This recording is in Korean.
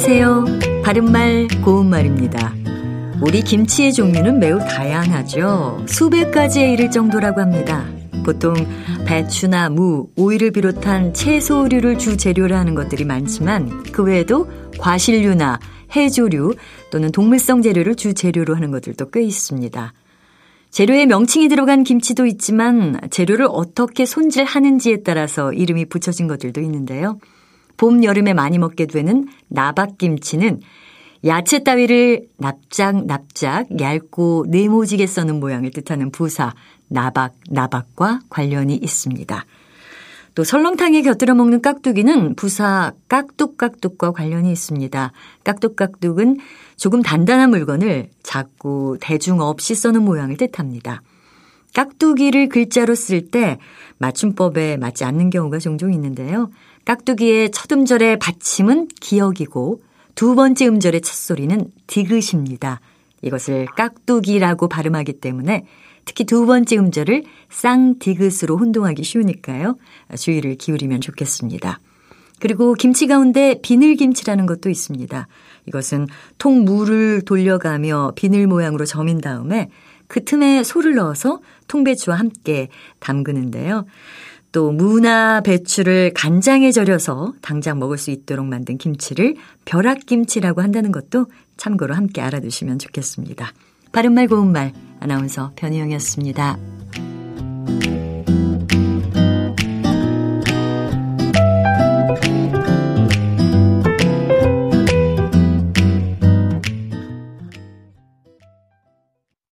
안녕하세요. 바른말 고운말입니다. 우리 김치의 종류는 매우 다양하죠. 수백 가지에 이를 정도라고 합니다. 보통 배추나 무, 오이를 비롯한 채소류를 주 재료로 하는 것들이 많지만 그 외에도 과실류나 해조류 또는 동물성 재료를 주 재료로 하는 것들도 꽤 있습니다. 재료에 명칭이 들어간 김치도 있지만 재료를 어떻게 손질하는지에 따라서 이름이 붙여진 것들도 있는데요. 봄, 여름에 많이 먹게 되는 나박김치는 야채 따위를 납작 납작 얇고 네모지게 써는 모양을 뜻하는 부사 나박 나박과 관련이 있습니다. 또 설렁탕에 곁들여 먹는 깍두기는 부사 깍둑깍둑과 관련이 있습니다. 깍둑깍둑은 조금 단단한 물건을 작고 대중 없이 써는 모양을 뜻합니다. 깍두기를 글자로 쓸 때 맞춤법에 맞지 않는 경우가 종종 있는데요. 깍두기의 첫 음절의 받침은 기억이고 두 번째 음절의 첫 소리는 디귿입니다. 이것을 깍두기라고 발음하기 때문에 특히 두 번째 음절을 쌍디귿으로 혼동하기 쉬우니까요. 주의를 기울이면 좋겠습니다. 그리고 김치 가운데 비늘김치라는 것도 있습니다. 이것은 통물을 돌려가며 비늘 모양으로 점인 다음에 그 틈에 소를 넣어서 통배추와 함께 담그는데요. 또 무나 배추를 간장에 절여서 당장 먹을 수 있도록 만든 김치를 벼락김치라고 한다는 것도 참고로 함께 알아두시면 좋겠습니다. 바른말 고운말 아나운서 변희영이었습니다.